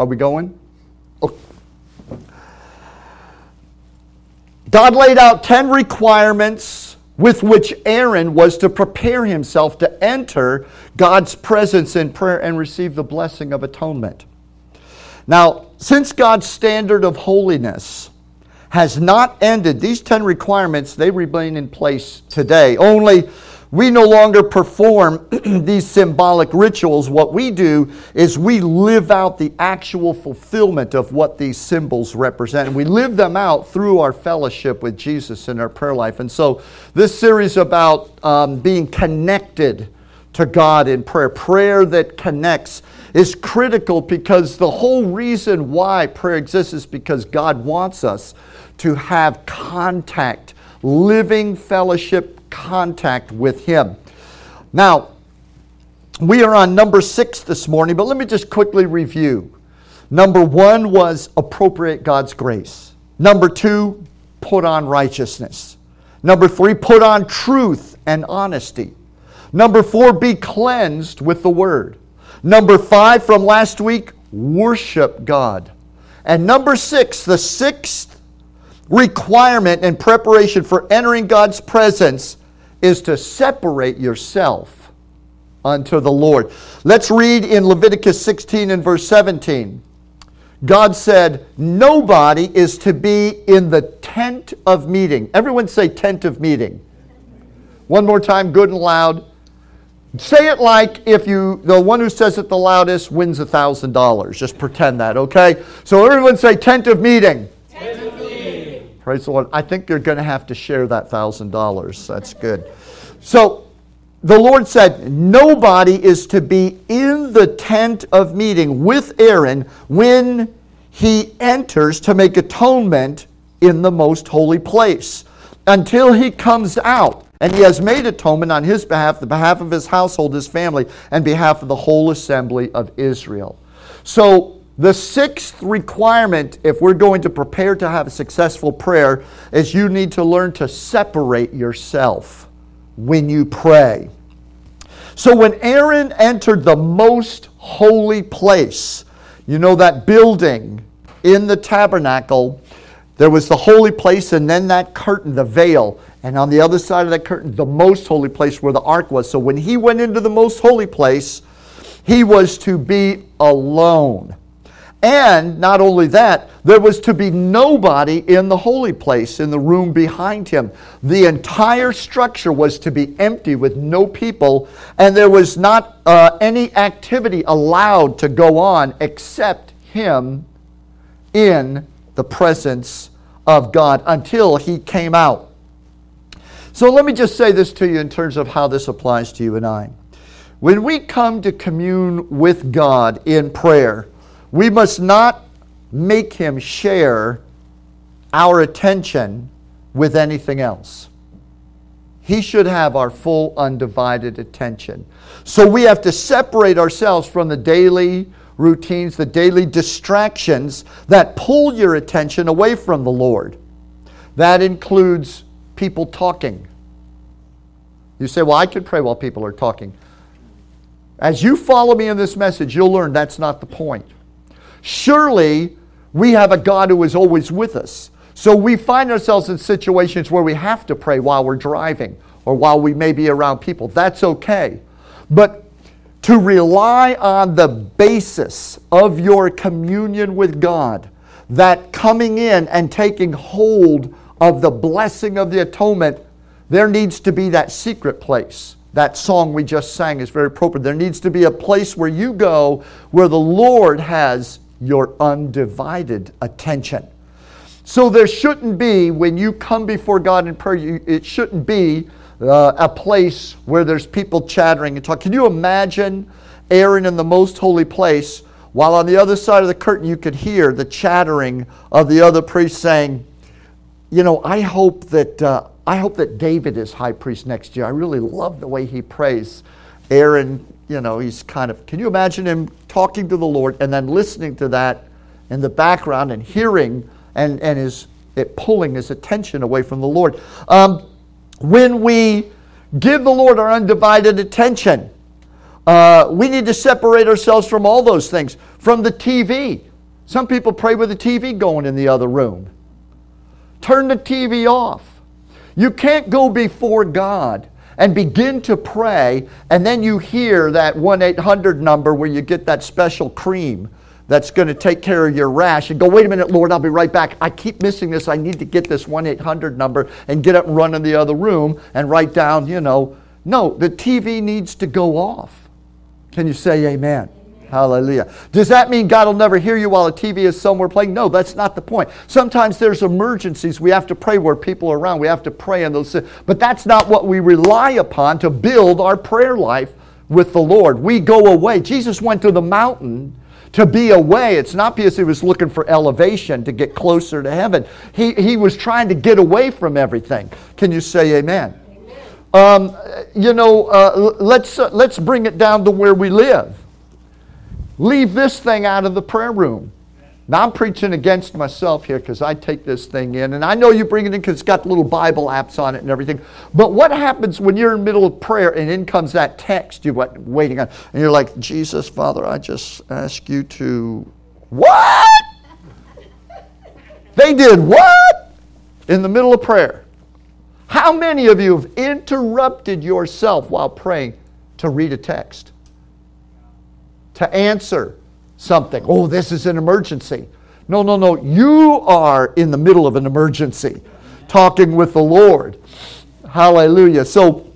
Are we going? Oh. God laid out 10 requirements with which Aaron was to prepare himself to enter God's presence in prayer and receive the blessing of atonement. Now, since God's standard of holiness has not ended, these 10 requirements, they remain in place today. Only we no longer perform these symbolic rituals. What we do is we live out the actual fulfillment of what these symbols represent. And we live them out through our fellowship with Jesus in our prayer life. And so, this series about um, being connected to God in prayer, prayer that connects, is critical because the whole reason why prayer exists is because God wants us to have contact, living fellowship contact with Him. Now, we are on number six this morning, but let me just quickly review. Number one was appropriate God's grace. Number two, put on righteousness. Number three, put on truth and honesty. Number four, be cleansed with the word. Number five from last week, worship God. And number six, the sixth requirement and preparation for entering God's presence is to separate yourself unto the Lord. Let's read in Leviticus 16 and verse 17. God said, Nobody is to be in the tent of meeting. Everyone say tent of meeting. One more time, good and loud. Say it like if you, the one who says it the loudest wins a thousand dollars. Just pretend that, okay? So everyone say tent of meeting. Praise the Lord. I think you're going to have to share that thousand dollars. That's good. So the Lord said, Nobody is to be in the tent of meeting with Aaron when he enters to make atonement in the most holy place until he comes out and he has made atonement on his behalf, the behalf of his household, his family, and behalf of the whole assembly of Israel. So, the sixth requirement, if we're going to prepare to have a successful prayer, is you need to learn to separate yourself when you pray. So, when Aaron entered the most holy place, you know that building in the tabernacle, there was the holy place and then that curtain, the veil. And on the other side of that curtain, the most holy place where the ark was. So when he went into the most holy place, he was to be alone. And not only that, there was to be nobody in the holy place, in the room behind him. The entire structure was to be empty with no people, and there was not uh, any activity allowed to go on except him in the presence of God until he came out. So let me just say this to you in terms of how this applies to you and I. When we come to commune with God in prayer, we must not make Him share our attention with anything else. He should have our full, undivided attention. So we have to separate ourselves from the daily routines, the daily distractions that pull your attention away from the Lord. That includes people talking. You say, Well, I can pray while people are talking. As you follow me in this message, you'll learn that's not the point. Surely, we have a God who is always with us. So we find ourselves in situations where we have to pray while we're driving or while we may be around people. That's okay. But to rely on the basis of your communion with God, that coming in and taking hold of the blessing of the atonement, there needs to be that secret place. That song we just sang is very appropriate. There needs to be a place where you go where the Lord has your undivided attention. So there shouldn't be, when you come before God in prayer, you, it shouldn't be uh, a place where there's people chattering and talking. Can you imagine Aaron in the most holy place while on the other side of the curtain you could hear the chattering of the other priests saying, you know, I hope that uh, I hope that David is high priest next year. I really love the way he prays. Aaron, you know, he's kind of. Can you imagine him talking to the Lord and then listening to that in the background and hearing and and his it pulling his attention away from the Lord. Um, when we give the Lord our undivided attention, uh, we need to separate ourselves from all those things, from the TV. Some people pray with the TV going in the other room. Turn the TV off. You can't go before God and begin to pray, and then you hear that 1 800 number where you get that special cream that's going to take care of your rash and go, wait a minute, Lord, I'll be right back. I keep missing this. I need to get this 1 800 number and get up and run in the other room and write down, you know. No, the TV needs to go off. Can you say amen? Hallelujah. Does that mean God will never hear you while the TV is somewhere playing? No, that's not the point. Sometimes there's emergencies. We have to pray where people are around. We have to pray in those. But that's not what we rely upon to build our prayer life with the Lord. We go away. Jesus went to the mountain to be away. It's not because he was looking for elevation to get closer to heaven. He, he was trying to get away from everything. Can you say amen? Um, you know, uh, let's, uh, let's bring it down to where we live. Leave this thing out of the prayer room. Now I'm preaching against myself here because I take this thing in, and I know you bring it in because it's got little Bible apps on it and everything. But what happens when you're in the middle of prayer and in comes that text you're waiting on, and you're like, Jesus, Father, I just ask you to what? they did what? In the middle of prayer. How many of you have interrupted yourself while praying to read a text? To answer something. Oh, this is an emergency. No, no, no. You are in the middle of an emergency talking with the Lord. Hallelujah. So,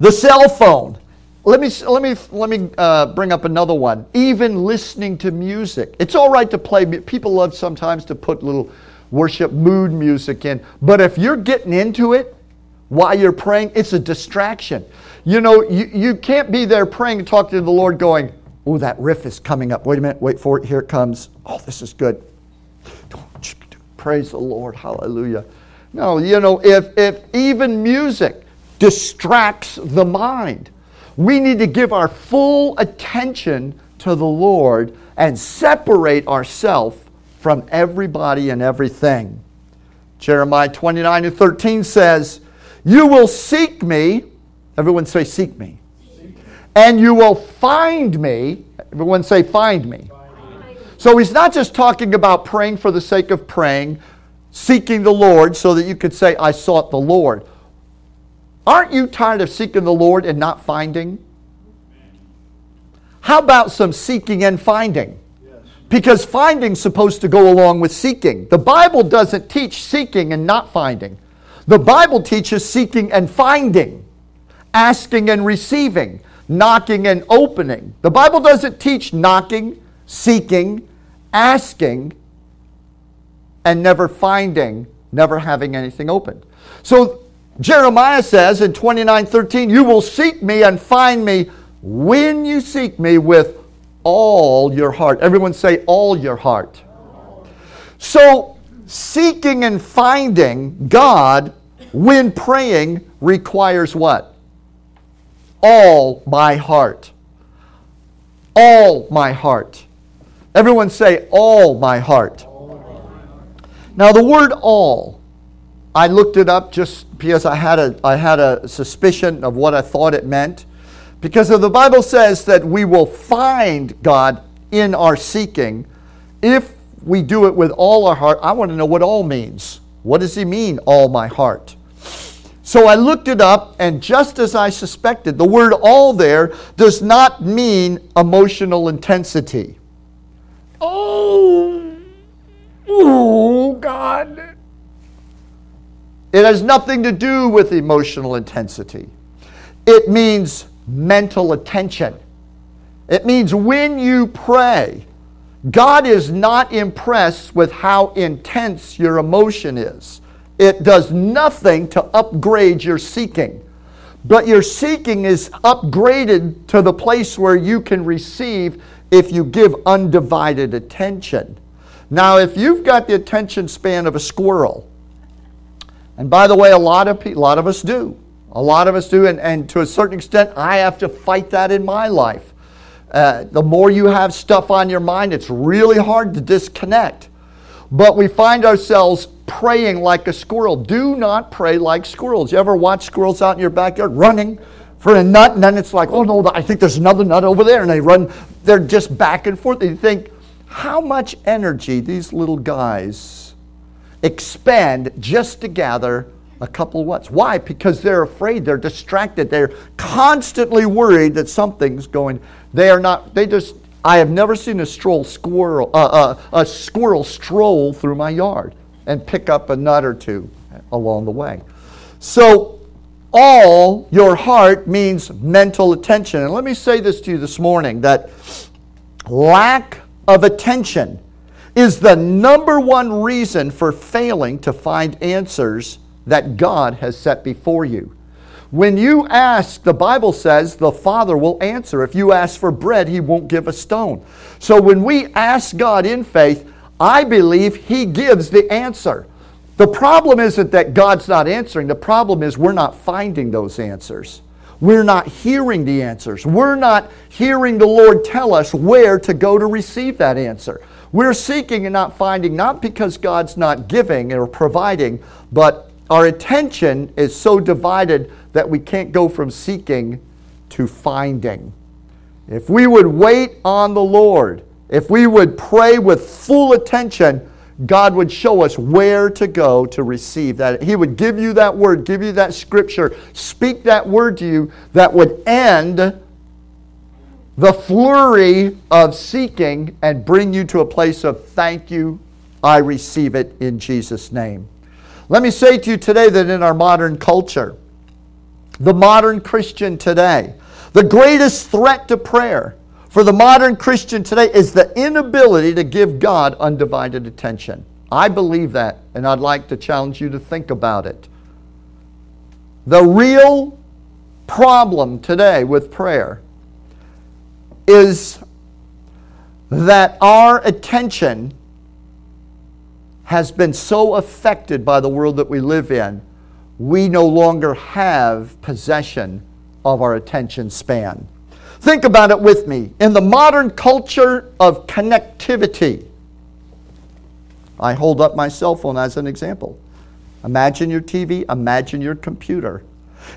the cell phone. Let me, let me, let me uh, bring up another one. Even listening to music. It's all right to play. People love sometimes to put little worship mood music in. But if you're getting into it while you're praying, it's a distraction. You know, you, you can't be there praying and talking to the Lord going, Oh, that riff is coming up. Wait a minute, wait for it. Here it comes. Oh, this is good. Praise the Lord. Hallelujah. No, you know, if, if even music distracts the mind, we need to give our full attention to the Lord and separate ourselves from everybody and everything. Jeremiah 29 and 13 says, You will seek me. Everyone say, Seek me and you will find me. Everyone say, find me. So he's not just talking about praying for the sake of praying, seeking the Lord so that you could say, I sought the Lord. Aren't you tired of seeking the Lord and not finding? How about some seeking and finding? Because finding's supposed to go along with seeking. The Bible doesn't teach seeking and not finding. The Bible teaches seeking and finding, asking and receiving knocking and opening. The Bible doesn't teach knocking, seeking, asking, and never finding, never having anything opened. So Jeremiah says in 29:13, "You will seek me and find me when you seek me with all your heart." Everyone say all your heart. So seeking and finding God when praying requires what? All my heart. All my heart. Everyone say, all my heart. Now, the word all, I looked it up just because I had a, I had a suspicion of what I thought it meant. Because the Bible says that we will find God in our seeking, if we do it with all our heart, I want to know what all means. What does he mean, all my heart? So I looked it up, and just as I suspected, the word all there does not mean emotional intensity. Oh, oh, God. It has nothing to do with emotional intensity. It means mental attention. It means when you pray, God is not impressed with how intense your emotion is. It does nothing to upgrade your seeking. But your seeking is upgraded to the place where you can receive if you give undivided attention. Now, if you've got the attention span of a squirrel, and by the way, a lot of people, a lot of us do. A lot of us do, and, and to a certain extent, I have to fight that in my life. Uh, the more you have stuff on your mind, it's really hard to disconnect. But we find ourselves praying like a squirrel. Do not pray like squirrels. You ever watch squirrels out in your backyard running for a nut, and then it's like, oh no, I think there's another nut over there, and they run, they're just back and forth. You think, how much energy these little guys expend just to gather a couple what's. Why? Because they're afraid, they're distracted, they're constantly worried that something's going. They are not, they just, I have never seen a stroll squirrel, uh, uh, a squirrel stroll through my yard and pick up a nut or two along the way. So, all your heart means mental attention. And let me say this to you this morning that lack of attention is the number one reason for failing to find answers that God has set before you. When you ask, the Bible says the Father will answer. If you ask for bread, He won't give a stone. So when we ask God in faith, I believe He gives the answer. The problem isn't that God's not answering, the problem is we're not finding those answers. We're not hearing the answers. We're not hearing the Lord tell us where to go to receive that answer. We're seeking and not finding, not because God's not giving or providing, but our attention is so divided that we can't go from seeking to finding. If we would wait on the Lord, if we would pray with full attention, God would show us where to go to receive that. He would give you that word, give you that scripture, speak that word to you that would end the flurry of seeking and bring you to a place of thank you, I receive it in Jesus' name. Let me say to you today that in our modern culture, the modern Christian today, the greatest threat to prayer for the modern Christian today is the inability to give God undivided attention. I believe that, and I'd like to challenge you to think about it. The real problem today with prayer is that our attention has been so affected by the world that we live in, we no longer have possession of our attention span. Think about it with me. In the modern culture of connectivity, I hold up my cell phone as an example. Imagine your TV, imagine your computer.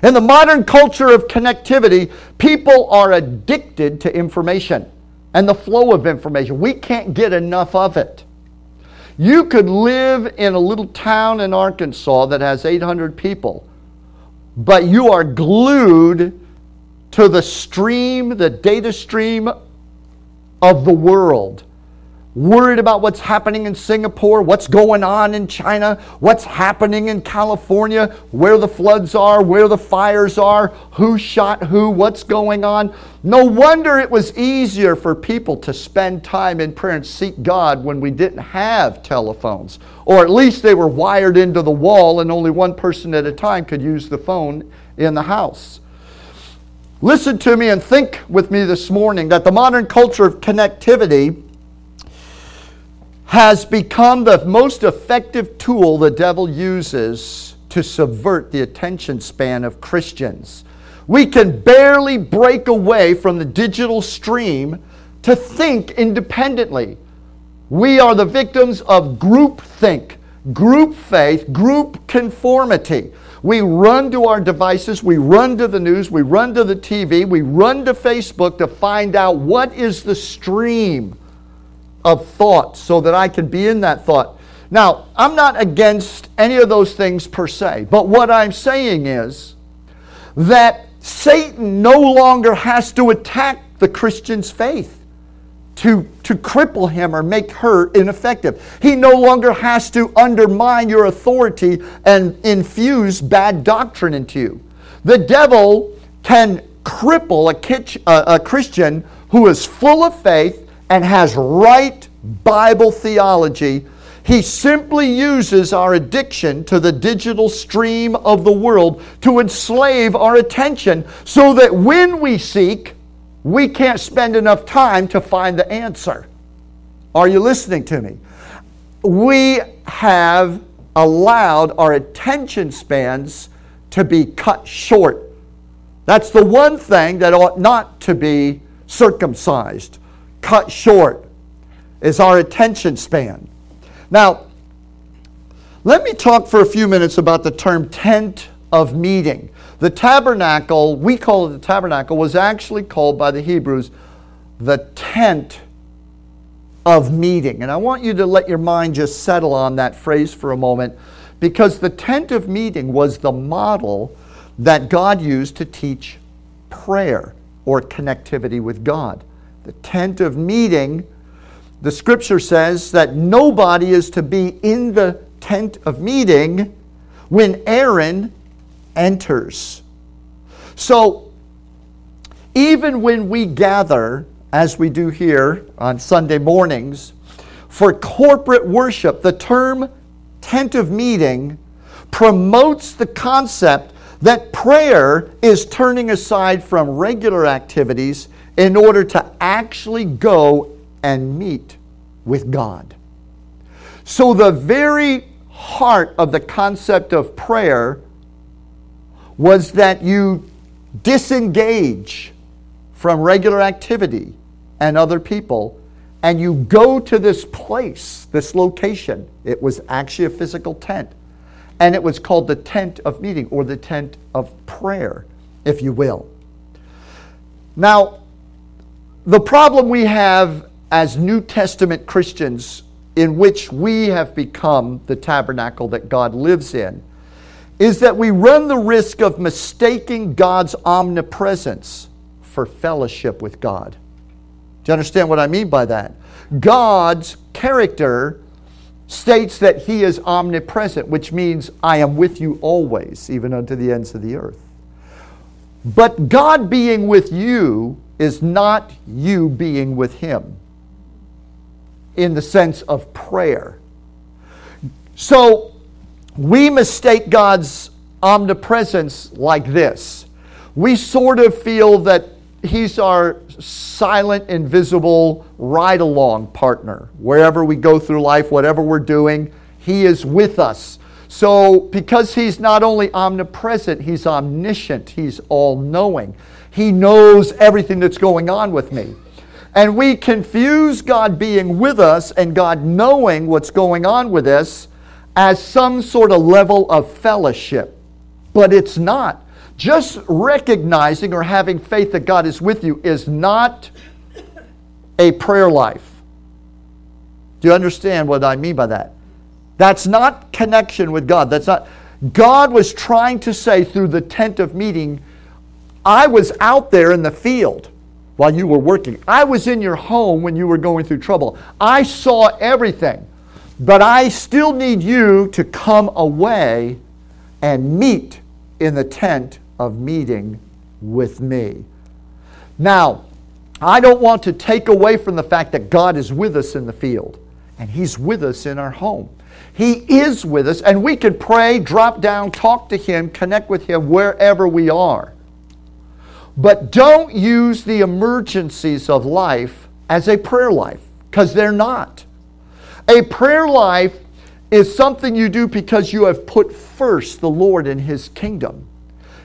In the modern culture of connectivity, people are addicted to information and the flow of information. We can't get enough of it. You could live in a little town in Arkansas that has 800 people, but you are glued to the stream, the data stream of the world worried about what's happening in Singapore, what's going on in China, what's happening in California, where the floods are, where the fires are, who shot who, what's going on. No wonder it was easier for people to spend time in prayer and seek God when we didn't have telephones. Or at least they were wired into the wall and only one person at a time could use the phone in the house. Listen to me and think with me this morning that the modern culture of connectivity has become the most effective tool the devil uses to subvert the attention span of Christians. We can barely break away from the digital stream to think independently. We are the victims of group think, group faith, group conformity. We run to our devices, we run to the news, we run to the TV, we run to Facebook to find out what is the stream of thought so that I can be in that thought. Now, I'm not against any of those things per se, but what I'm saying is that Satan no longer has to attack the Christian's faith to, to cripple him or make her ineffective. He no longer has to undermine your authority and infuse bad doctrine into you. The devil can cripple a, kitch, a, a Christian who is full of faith and has right Bible theology. He simply uses our addiction to the digital stream of the world to enslave our attention so that when we seek, we can't spend enough time to find the answer. Are you listening to me? We have allowed our attention spans to be cut short. That's the one thing that ought not to be circumcised cut short is our attention span. Now, let me talk for a few minutes about the term tent of meeting. The tabernacle, we call it the tabernacle, was actually called by the Hebrews the tent of meeting. And I want you to let your mind just settle on that phrase for a moment because the tent of meeting was the model that God used to teach prayer or connectivity with God. The tent of meeting, the scripture says that nobody is to be in the tent of meeting when Aaron enters. So, even when we gather, as we do here on Sunday mornings, for corporate worship, the term tent of meeting promotes the concept that prayer is turning aside from regular activities in order to actually go and meet with God. So, the very heart of the concept of prayer was that you disengage from regular activity and other people and you go to this place, this location. It was actually a physical tent. And it was called the tent of meeting or the tent of prayer, if you will. Now, the problem we have as New Testament Christians, in which we have become the tabernacle that God lives in, is that we run the risk of mistaking God's omnipresence for fellowship with God. Do you understand what I mean by that? God's character states that he is omnipresent, which means I am with you always, even unto the ends of the earth. But God being with you is not you being with him in the sense of prayer. So we mistake God's omnipresence like this. We sort of feel that he's our silent, invisible ride along partner. Wherever we go through life, whatever we're doing, he is with us. So, because he's not only omnipresent, he's omniscient, he's all knowing. He knows everything that's going on with me. And we confuse God being with us and God knowing what's going on with us as some sort of level of fellowship. But it's not. Just recognizing or having faith that God is with you is not a prayer life. Do you understand what I mean by that? That's not connection with God. That's not. God was trying to say through the tent of meeting, I was out there in the field while you were working. I was in your home when you were going through trouble. I saw everything. But I still need you to come away and meet in the tent of meeting with me. Now, I don't want to take away from the fact that God is with us in the field and He's with us in our home. He is with us, and we can pray, drop down, talk to Him, connect with Him wherever we are. But don't use the emergencies of life as a prayer life, because they're not. A prayer life is something you do because you have put first the Lord in His kingdom.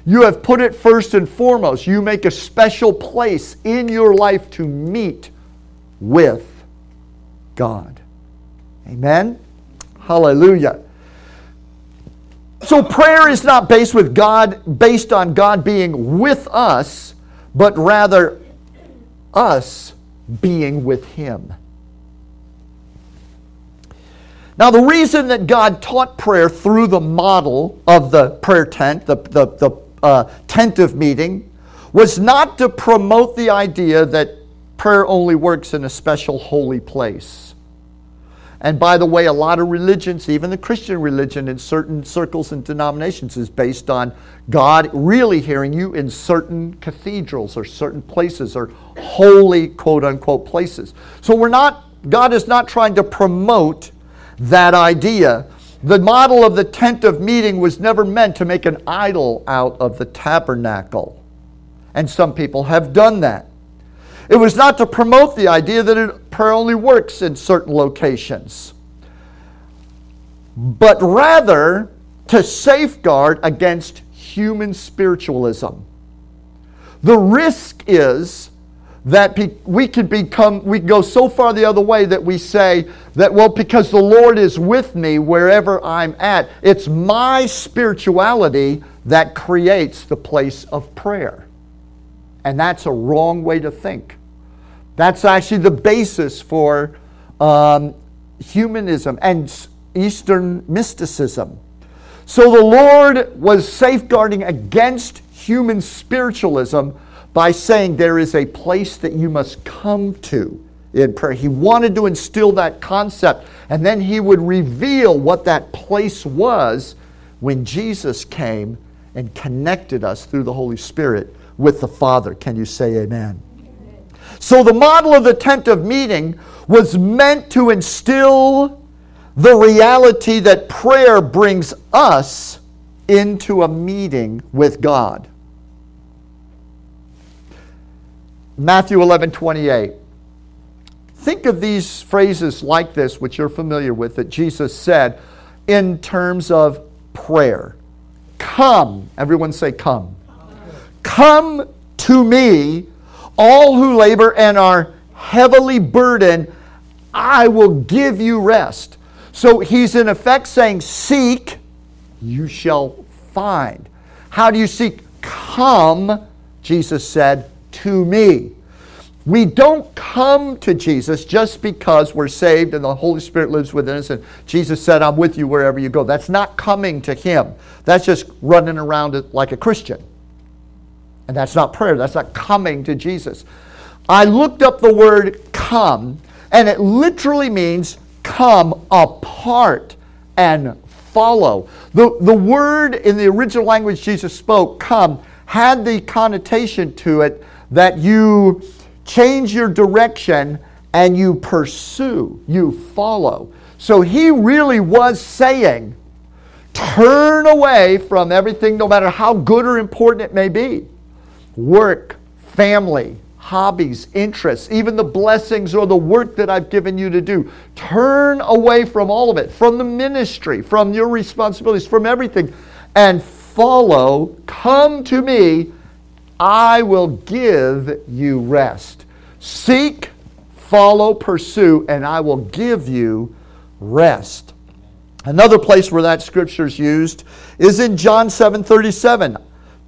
You have put it first and foremost. You make a special place in your life to meet with God. Amen? Hallelujah. So prayer is not based with God based on God being with us, but rather us being with him. Now, the reason that God taught prayer through the model of the prayer tent, the, the, the uh, of meeting was not to promote the idea that prayer only works in a special holy place. And by the way, a lot of religions, even the Christian religion in certain circles and denominations, is based on God really hearing you in certain cathedrals or certain places or holy, quote unquote, places. So we're not, God is not trying to promote that idea. The model of the tent of meeting was never meant to make an idol out of the tabernacle. And some people have done that. It was not to promote the idea that prayer only works in certain locations, but rather to safeguard against human spiritualism. The risk is that we could become, we go so far the other way that we say that, well, because the Lord is with me wherever I'm at, it's my spirituality that creates the place of prayer. And that's a wrong way to think. That's actually the basis for um, humanism and Eastern mysticism. So the Lord was safeguarding against human spiritualism by saying there is a place that you must come to in prayer. He wanted to instill that concept, and then he would reveal what that place was when Jesus came and connected us through the Holy Spirit with the Father. Can you say amen? So, the model of the tent of meeting was meant to instill the reality that prayer brings us into a meeting with God. Matthew 11 28. Think of these phrases like this, which you're familiar with, that Jesus said in terms of prayer. Come, everyone say, Come. Come to me, all who labor and are heavily burdened, I will give you rest. So he's in effect saying, Seek, you shall find. How do you seek? Come, Jesus said, to me. We don't come to Jesus just because we're saved and the Holy Spirit lives within us and Jesus said, I'm with you wherever you go. That's not coming to Him. That's just running around like a Christian. And that's not prayer. That's not coming to Jesus. I looked up the word come, and it literally means come apart and follow. The, the word in the original language Jesus spoke, come, had the connotation to it that you change your direction and you pursue, you follow. So he really was saying, turn away from everything, no matter how good or important it may be work, family, hobbies, interests, even the blessings or the work that I've given you to do. Turn away from all of it, from the ministry, from your responsibilities, from everything, and follow. Come to me. I will give you rest. Seek, follow, pursue, and I will give you rest. Another place where that scripture is used is in John 7 37.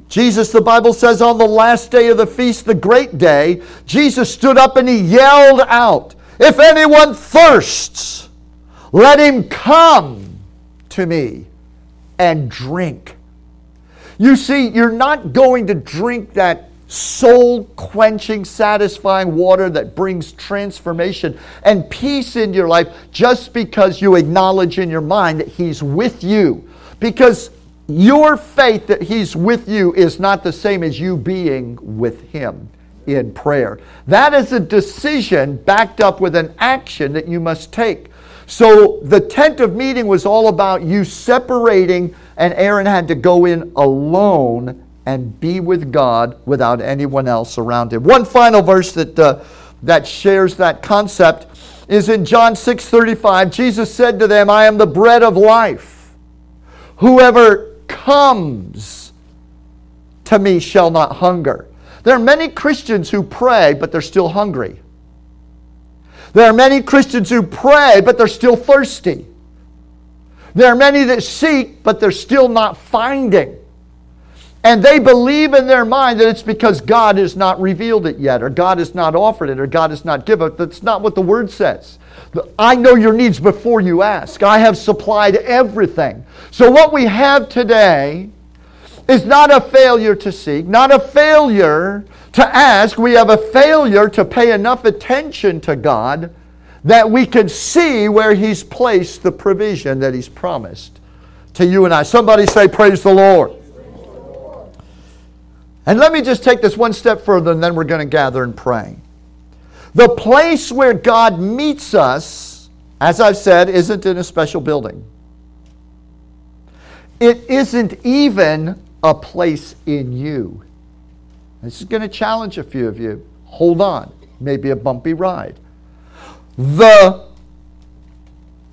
Jesus, the Bible says, on the last day of the feast, the great day, Jesus stood up and he yelled out, If anyone thirsts, let him come to me and drink. You see, you're not going to drink that soul quenching, satisfying water that brings transformation and peace in your life just because you acknowledge in your mind that He's with you. Because your faith that He's with you is not the same as you being with Him in prayer. That is a decision backed up with an action that you must take. So the tent of meeting was all about you separating, and Aaron had to go in alone and be with God without anyone else around him. One final verse that, uh, that shares that concept is in John 6:35. Jesus said to them, "I am the bread of life. Whoever comes to me shall not hunger." There are many Christians who pray but they're still hungry. There are many Christians who pray but they're still thirsty. There are many that seek but they're still not finding. And they believe in their mind that it's because God has not revealed it yet, or God has not offered it, or God has not given it. That's not what the word says. I know your needs before you ask. I have supplied everything. So, what we have today is not a failure to seek, not a failure to ask. We have a failure to pay enough attention to God that we can see where He's placed the provision that He's promised to you and I. Somebody say, Praise the Lord. And let me just take this one step further, and then we're going to gather and pray. The place where God meets us, as I've said, isn't in a special building. It isn't even a place in you. This is going to challenge a few of you. Hold on, maybe a bumpy ride. The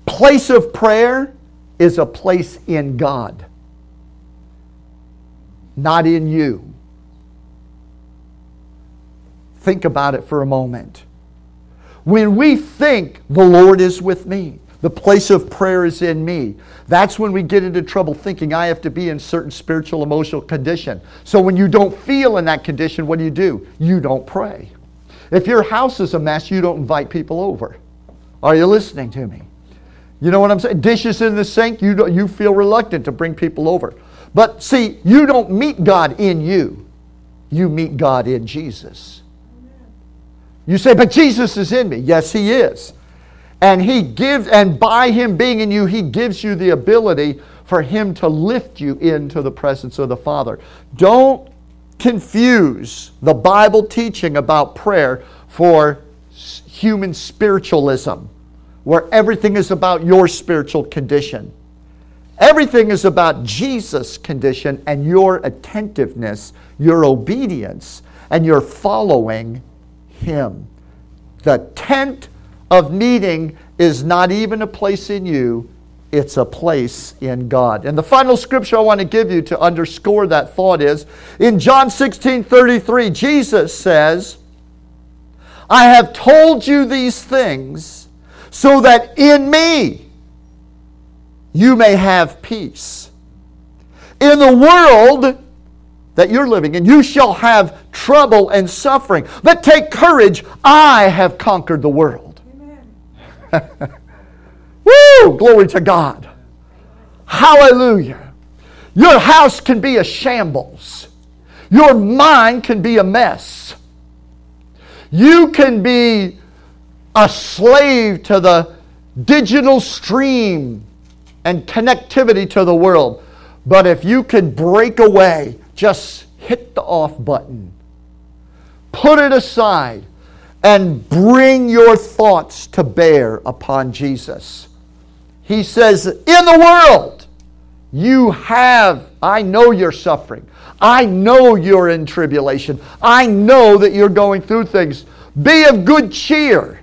place of prayer is a place in God, not in you. Think about it for a moment. When we think the Lord is with me, the place of prayer is in me. That's when we get into trouble thinking I have to be in certain spiritual emotional condition. So when you don't feel in that condition, what do you do? You don't pray. If your house is a mess, you don't invite people over. Are you listening to me? You know what I'm saying? Dishes in the sink, you, you feel reluctant to bring people over. But see, you don't meet God in you, you meet God in Jesus. You say, but Jesus is in me. Yes, He is. And He gives, and by Him being in you, He gives you the ability for Him to lift you into the presence of the Father. Don't confuse the Bible teaching about prayer for human spiritualism, where everything is about your spiritual condition. Everything is about Jesus' condition and your attentiveness, your obedience, and your following Him. The tent of meeting is not even a place in you, it's a place in God. And the final scripture I want to give you to underscore that thought is in John 16 33, Jesus says, I have told you these things so that in me you may have peace. In the world that you're living in, you shall have trouble and suffering. But take courage, I have conquered the world. Woo! Glory to God. Hallelujah. Your house can be a shambles. Your mind can be a mess. You can be a slave to the digital stream and connectivity to the world. But if you can break away, just hit the off button, put it aside, and bring your thoughts to bear upon Jesus. He says, In the world, you have, I know you're suffering. I know you're in tribulation. I know that you're going through things. Be of good cheer.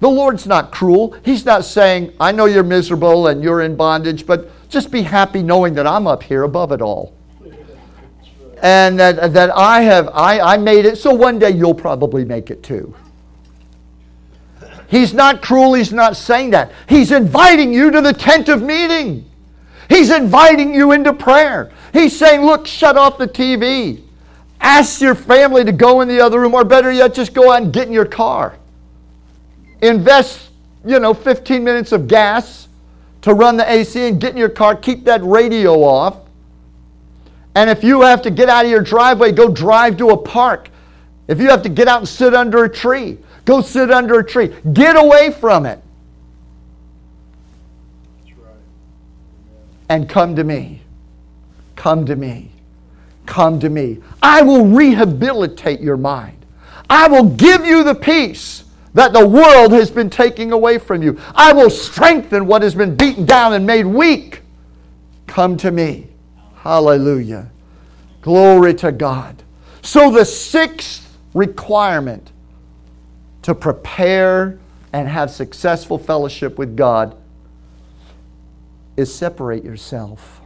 The Lord's not cruel. He's not saying, I know you're miserable and you're in bondage, but just be happy knowing that I'm up here above it all. And that, that I have, I, I made it, so one day you'll probably make it too. He's not cruel, he's not saying that. He's inviting you to the tent of meeting. He's inviting you into prayer. He's saying, Look, shut off the TV. Ask your family to go in the other room, or better yet, just go out and get in your car. Invest, you know, 15 minutes of gas to run the AC and get in your car. Keep that radio off. And if you have to get out of your driveway, go drive to a park. If you have to get out and sit under a tree, go sit under a tree. Get away from it. And come to me. Come to me. Come to me. I will rehabilitate your mind. I will give you the peace that the world has been taking away from you. I will strengthen what has been beaten down and made weak. Come to me. Hallelujah. Glory to God. So, the sixth requirement to prepare and have successful fellowship with God is separate yourself.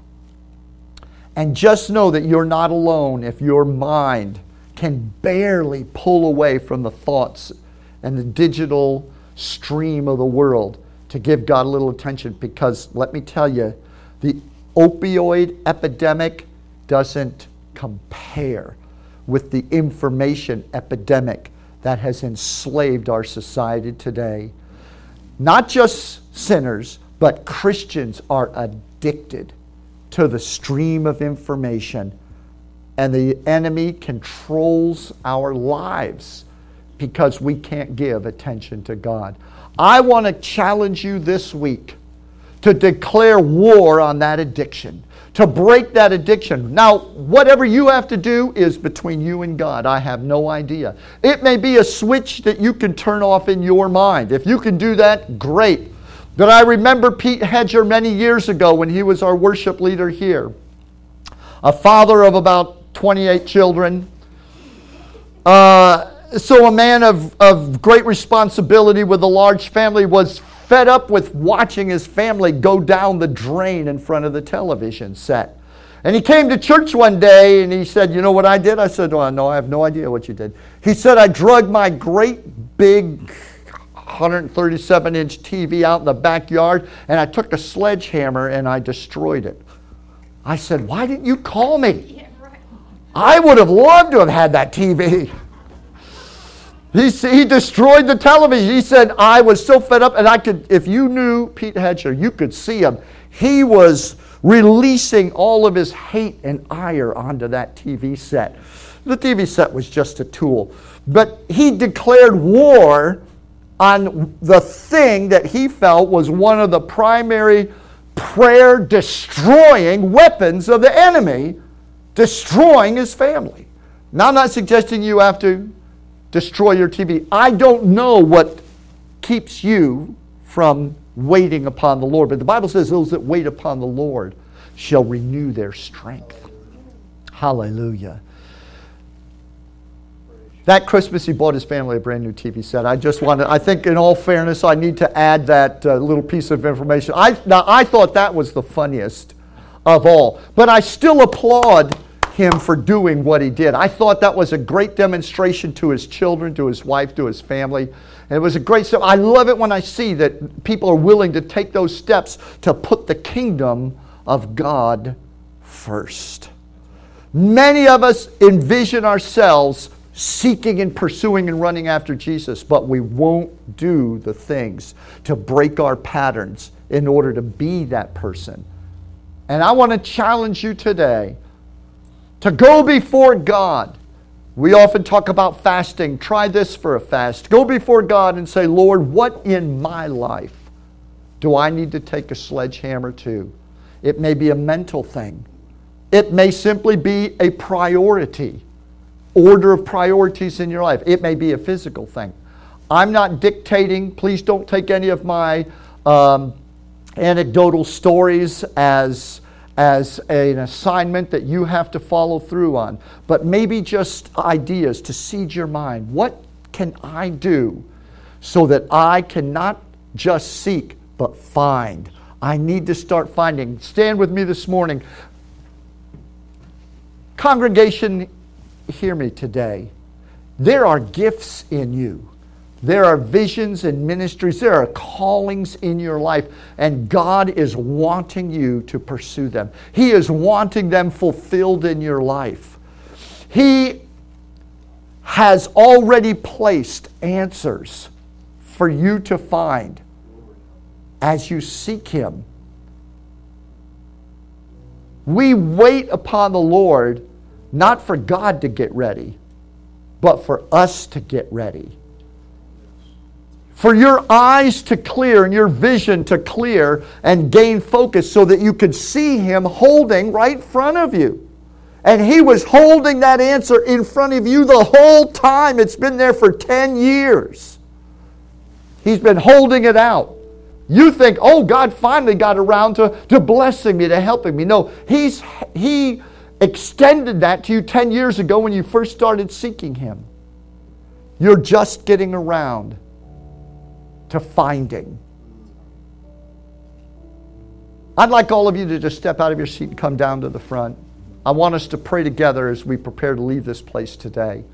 And just know that you're not alone if your mind can barely pull away from the thoughts and the digital stream of the world to give God a little attention because let me tell you, the opioid epidemic doesn't compare with the information epidemic that has enslaved our society today. Not just sinners, but Christians are addicted to the stream of information, and the enemy controls our lives because we can't give attention to God. I want to challenge you this week to declare war on that addiction, to break that addiction. Now, whatever you have to do is between you and God. I have no idea. It may be a switch that you can turn off in your mind. If you can do that, great. But I remember Pete Hedger many years ago when he was our worship leader here, a father of about 28 children. Uh, so a man of, of great responsibility with a large family was fed up with watching his family go down the drain in front of the television set. And he came to church one day and he said, You know what I did? I said, Well, no, I have no idea what you did. He said, I drug my great big 137 inch TV out in the backyard and I took a sledgehammer and I destroyed it. I said, Why didn't you call me? I would have loved to have had that TV. He, he destroyed the television. He said, I was so fed up, and I could, if you knew Pete Hedger, you could see him. He was releasing all of his hate and ire onto that TV set. The TV set was just a tool. But he declared war on the thing that he felt was one of the primary prayer destroying weapons of the enemy, destroying his family. Now, I'm not suggesting you have to destroy your TV. I don't know what keeps you from waiting upon the Lord, but the Bible says those that wait upon the Lord shall renew their strength. Hallelujah. That Christmas, he bought his family a brand new TV set. I just wanted, I think, in all fairness, I need to add that uh, little piece of information. I, now, I thought that was the funniest of all, but I still applaud him for doing what he did. I thought that was a great demonstration to his children, to his wife, to his family. And it was a great step. I love it when I see that people are willing to take those steps to put the kingdom of God first. Many of us envision ourselves seeking and pursuing and running after Jesus, but we won't do the things to break our patterns in order to be that person. And I want to challenge you today to go before God. We often talk about fasting. Try this for a fast. Go before God and say, Lord, what in my life do I need to take a sledgehammer to? It may be a mental thing, it may simply be a priority, order of priorities in your life. It may be a physical thing. I'm not dictating. Please don't take any of my um, anecdotal stories as as an assignment that you have to follow through on, but maybe just ideas to seed your mind. What can I do so that I can not just seek, but find? I need to start finding. Stand with me this morning. Congregation, hear me today. There are gifts in you. There are visions and ministries, there are callings in your life, and God is wanting you to pursue them. He is wanting them fulfilled in your life. He has already placed answers for you to find as you seek Him. We wait upon the Lord not for God to get ready, but for us to get ready for your eyes to clear and your vision to clear and gain focus so that you could see Him holding right in front of you. And He was holding that answer in front of you the whole time. It's been there for 10 years. He's been holding it out. You think, oh, God finally got around to, to blessing me, to helping me. No, he's, He extended that to you 10 years ago when you first started seeking Him. You're just getting around to finding. I'd like all of you to just step out of your seat and come down to the front. I want us to pray together as we prepare to leave this place today.